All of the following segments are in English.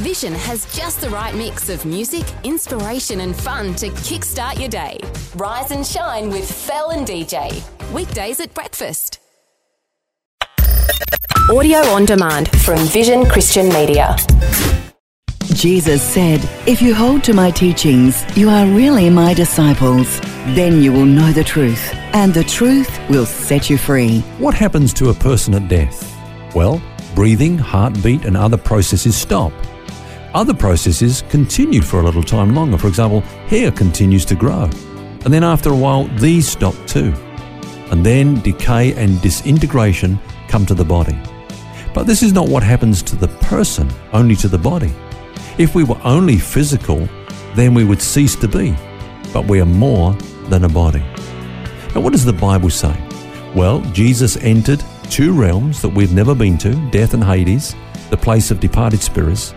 Vision has just the right mix of music, inspiration, and fun to kickstart your day. Rise and shine with Fel and DJ. Weekdays at breakfast. Audio on demand from Vision Christian Media. Jesus said, If you hold to my teachings, you are really my disciples. Then you will know the truth, and the truth will set you free. What happens to a person at death? Well, breathing, heartbeat, and other processes stop. Other processes continue for a little time longer. For example, hair continues to grow. And then after a while, these stop too. And then decay and disintegration come to the body. But this is not what happens to the person, only to the body. If we were only physical, then we would cease to be. But we are more than a body. Now, what does the Bible say? Well, Jesus entered two realms that we've never been to death and Hades, the place of departed spirits.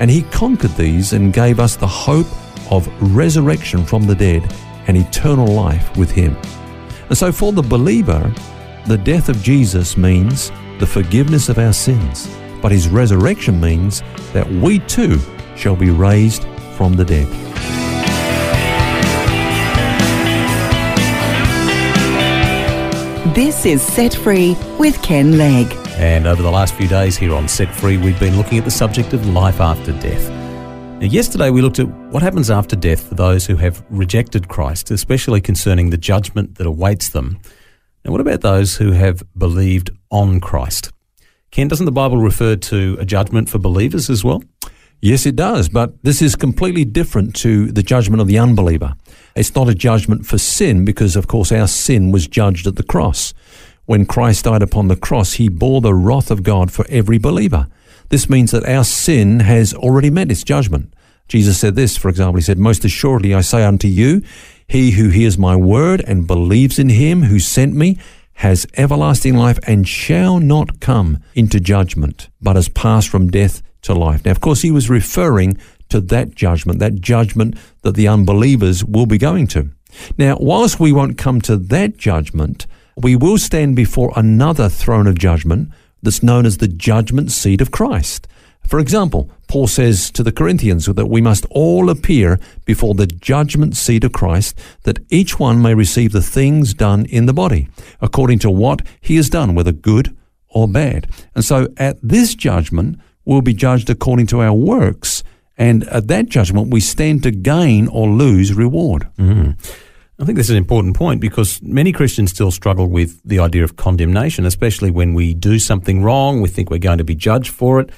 And he conquered these and gave us the hope of resurrection from the dead and eternal life with him. And so, for the believer, the death of Jesus means the forgiveness of our sins, but his resurrection means that we too shall be raised from the dead. This is Set Free with Ken Legg. And over the last few days here on Set Free, we've been looking at the subject of life after death. Now, yesterday we looked at what happens after death for those who have rejected Christ, especially concerning the judgment that awaits them. Now, what about those who have believed on Christ? Ken, doesn't the Bible refer to a judgment for believers as well? Yes, it does, but this is completely different to the judgment of the unbeliever. It's not a judgment for sin because, of course, our sin was judged at the cross. When Christ died upon the cross, he bore the wrath of God for every believer. This means that our sin has already met its judgment. Jesus said this, for example, he said, Most assuredly I say unto you, he who hears my word and believes in him who sent me has everlasting life and shall not come into judgment, but has passed from death to life. Now, of course, he was referring to that judgment, that judgment that the unbelievers will be going to. Now, whilst we won't come to that judgment, we will stand before another throne of judgment that's known as the judgment seat of Christ. For example, Paul says to the Corinthians that we must all appear before the judgment seat of Christ, that each one may receive the things done in the body, according to what he has done, whether good or bad. And so at this judgment, we'll be judged according to our works, and at that judgment, we stand to gain or lose reward. Mm. I think this is an important point because many Christians still struggle with the idea of condemnation, especially when we do something wrong, we think we're going to be judged for it.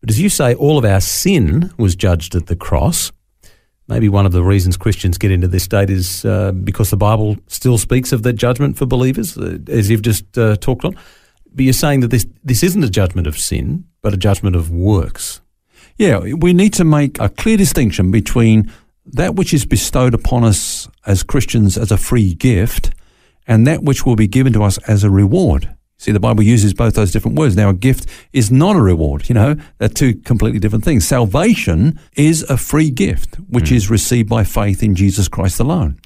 But as you say, all of our sin was judged at the cross. Maybe one of the reasons Christians get into this state is uh, because the Bible still speaks of that judgment for believers, uh, as you've just uh, talked on. But you're saying that this, this isn't a judgment of sin, but a judgment of works. Yeah, we need to make a clear distinction between that which is bestowed upon us as Christians as a free gift and that which will be given to us as a reward. See, the Bible uses both those different words. Now, a gift is not a reward. You know, they're two completely different things. Salvation is a free gift, which mm. is received by faith in Jesus Christ alone.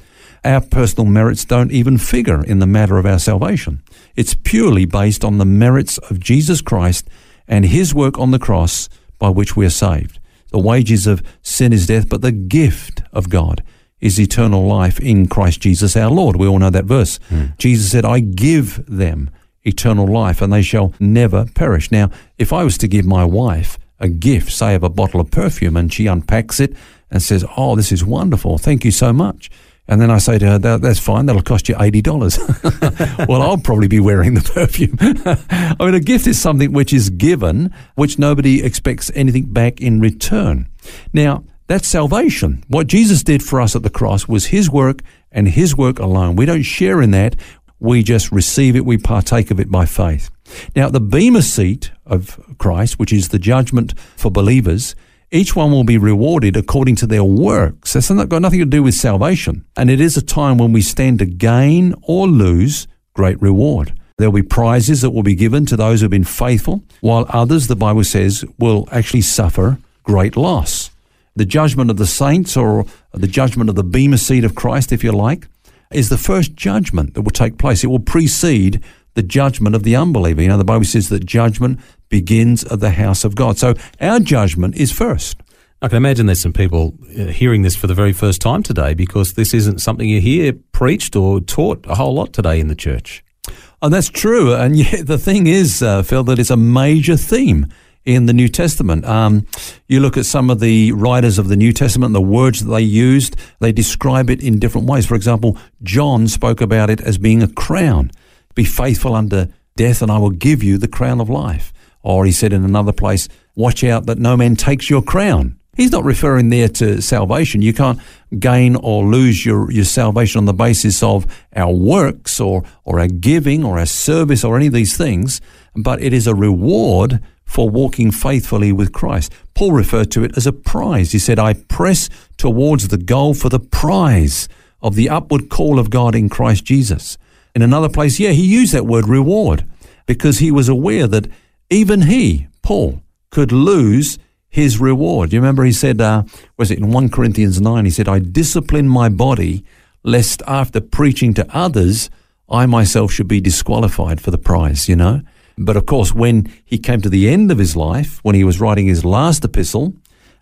Our personal merits don't even figure in the matter of our salvation. It's purely based on the merits of Jesus Christ and his work on the cross by which we are saved. The wages of sin is death, but the gift of God is eternal life in Christ Jesus our Lord. We all know that verse. Mm. Jesus said, I give them eternal life, and they shall never perish. Now, if I was to give my wife a gift, say of a bottle of perfume, and she unpacks it and says, Oh, this is wonderful, thank you so much. And then I say to her, that, that's fine, that'll cost you $80. well, I'll probably be wearing the perfume. I mean, a gift is something which is given, which nobody expects anything back in return. Now, that's salvation. What Jesus did for us at the cross was his work and his work alone. We don't share in that. We just receive it, we partake of it by faith. Now, the Bema seat of Christ, which is the judgment for believers, each one will be rewarded according to their works. That's not got nothing to do with salvation. And it is a time when we stand to gain or lose great reward. There'll be prizes that will be given to those who have been faithful, while others, the Bible says, will actually suffer great loss. The judgment of the saints, or the judgment of the Bema seat of Christ, if you like, is the first judgment that will take place. It will precede the judgment of the unbeliever. You know, the Bible says that judgment begins at the house of God. So our judgment is first. I can imagine there's some people uh, hearing this for the very first time today because this isn't something you hear preached or taught a whole lot today in the church. And that's true. And yet the thing is, uh, Phil, that it's a major theme in the New Testament. Um, you look at some of the writers of the New Testament, the words that they used, they describe it in different ways. For example, John spoke about it as being a crown. Be faithful unto death, and I will give you the crown of life. Or he said in another place, watch out that no man takes your crown. He's not referring there to salvation. You can't gain or lose your, your salvation on the basis of our works or, or our giving or our service or any of these things, but it is a reward for walking faithfully with Christ. Paul referred to it as a prize. He said, I press towards the goal for the prize of the upward call of God in Christ Jesus. In another place, yeah, he used that word reward because he was aware that even he, Paul, could lose his reward. You remember he said, uh, was it in 1 Corinthians 9? He said, I discipline my body lest after preaching to others, I myself should be disqualified for the prize, you know? But of course, when he came to the end of his life, when he was writing his last epistle,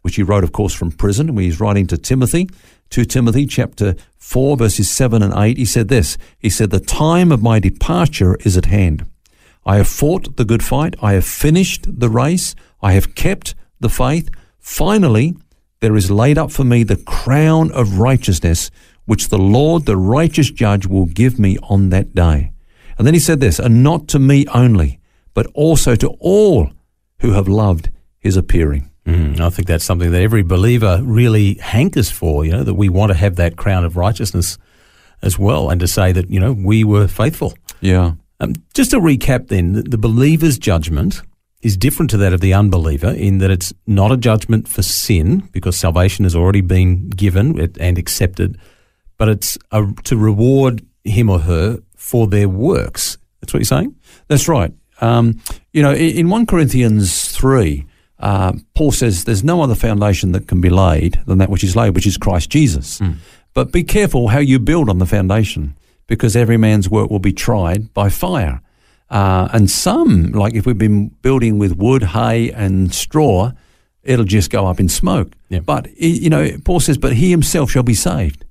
which he wrote, of course, from prison, when he's writing to Timothy, 2 Timothy chapter 4, verses 7 and 8, he said this. He said, The time of my departure is at hand. I have fought the good fight. I have finished the race. I have kept the faith. Finally, there is laid up for me the crown of righteousness, which the Lord, the righteous judge, will give me on that day. And then he said this, and not to me only, but also to all who have loved his appearing. Mm, I think that's something that every believer really hankers for, you know, that we want to have that crown of righteousness as well, and to say that, you know, we were faithful. Yeah. Um, just to recap then, the, the believer's judgment is different to that of the unbeliever in that it's not a judgment for sin because salvation has already been given and accepted, but it's a, to reward him or her for their works. That's what you're saying? That's right. Um, you know, in 1 Corinthians 3, uh, Paul says there's no other foundation that can be laid than that which is laid, which is Christ Jesus. Mm. But be careful how you build on the foundation because every man's work will be tried by fire. Uh, and some, like if we've been building with wood, hay, and straw, it'll just go up in smoke. Yeah. But, you know, Paul says, but he himself shall be saved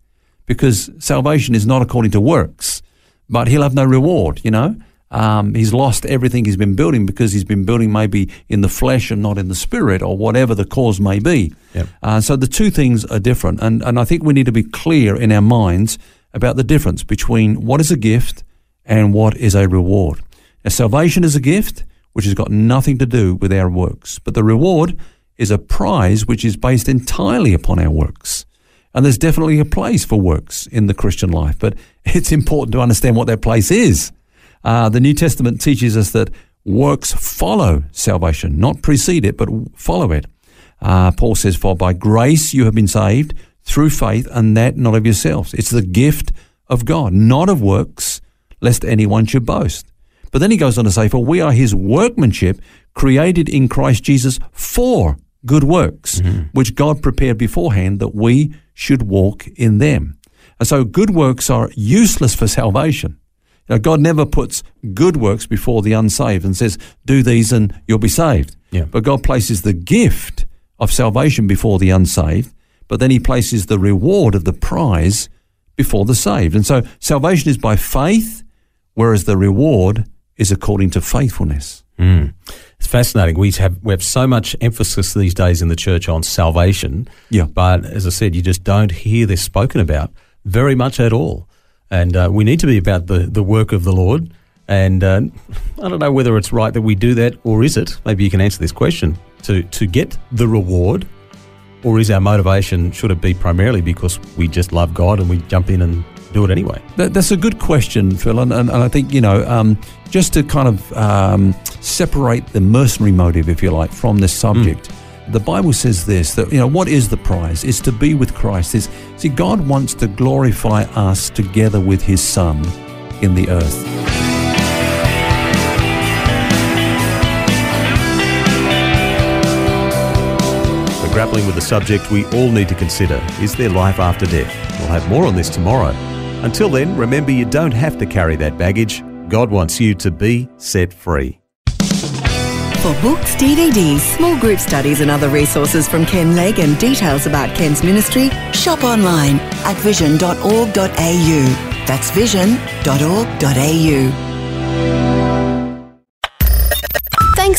because salvation is not according to works, but he'll have no reward, you know. Um, he's lost everything he's been building because he's been building maybe in the flesh and not in the spirit or whatever the cause may be. Yep. Uh, so the two things are different. And, and I think we need to be clear in our minds about the difference between what is a gift and what is a reward. Now, salvation is a gift which has got nothing to do with our works, but the reward is a prize which is based entirely upon our works. And there's definitely a place for works in the Christian life, but it's important to understand what that place is. Uh, the New Testament teaches us that works follow salvation, not precede it, but follow it. Uh, Paul says, For by grace you have been saved through faith, and that not of yourselves. It's the gift of God, not of works, lest anyone should boast. But then he goes on to say, For we are his workmanship, created in Christ Jesus for good works, mm-hmm. which God prepared beforehand that we should walk in them. And so good works are useless for salvation. Know, God never puts good works before the unsaved and says, do these and you'll be saved. Yeah. But God places the gift of salvation before the unsaved, but then he places the reward of the prize before the saved. And so salvation is by faith, whereas the reward is according to faithfulness. Mm. It's fascinating. We have we have so much emphasis these days in the church on salvation. Yeah. But as I said, you just don't hear this spoken about very much at all. And uh, we need to be about the, the work of the Lord. And uh, I don't know whether it's right that we do that, or is it? Maybe you can answer this question to to get the reward, or is our motivation should it be primarily because we just love God and we jump in and do it anyway? That, that's a good question, Phil, and, and, and I think you know um, just to kind of um, separate the mercenary motive, if you like, from this subject. Mm. The Bible says this that you know what is the prize? Is to be with Christ. Is see God wants to glorify us together with His Son in the earth. Grappling with the subject we all need to consider is there life after death? We'll have more on this tomorrow. Until then, remember you don't have to carry that baggage. God wants you to be set free. For books, DVDs, small group studies, and other resources from Ken Legg and details about Ken's ministry, shop online at vision.org.au. That's vision.org.au.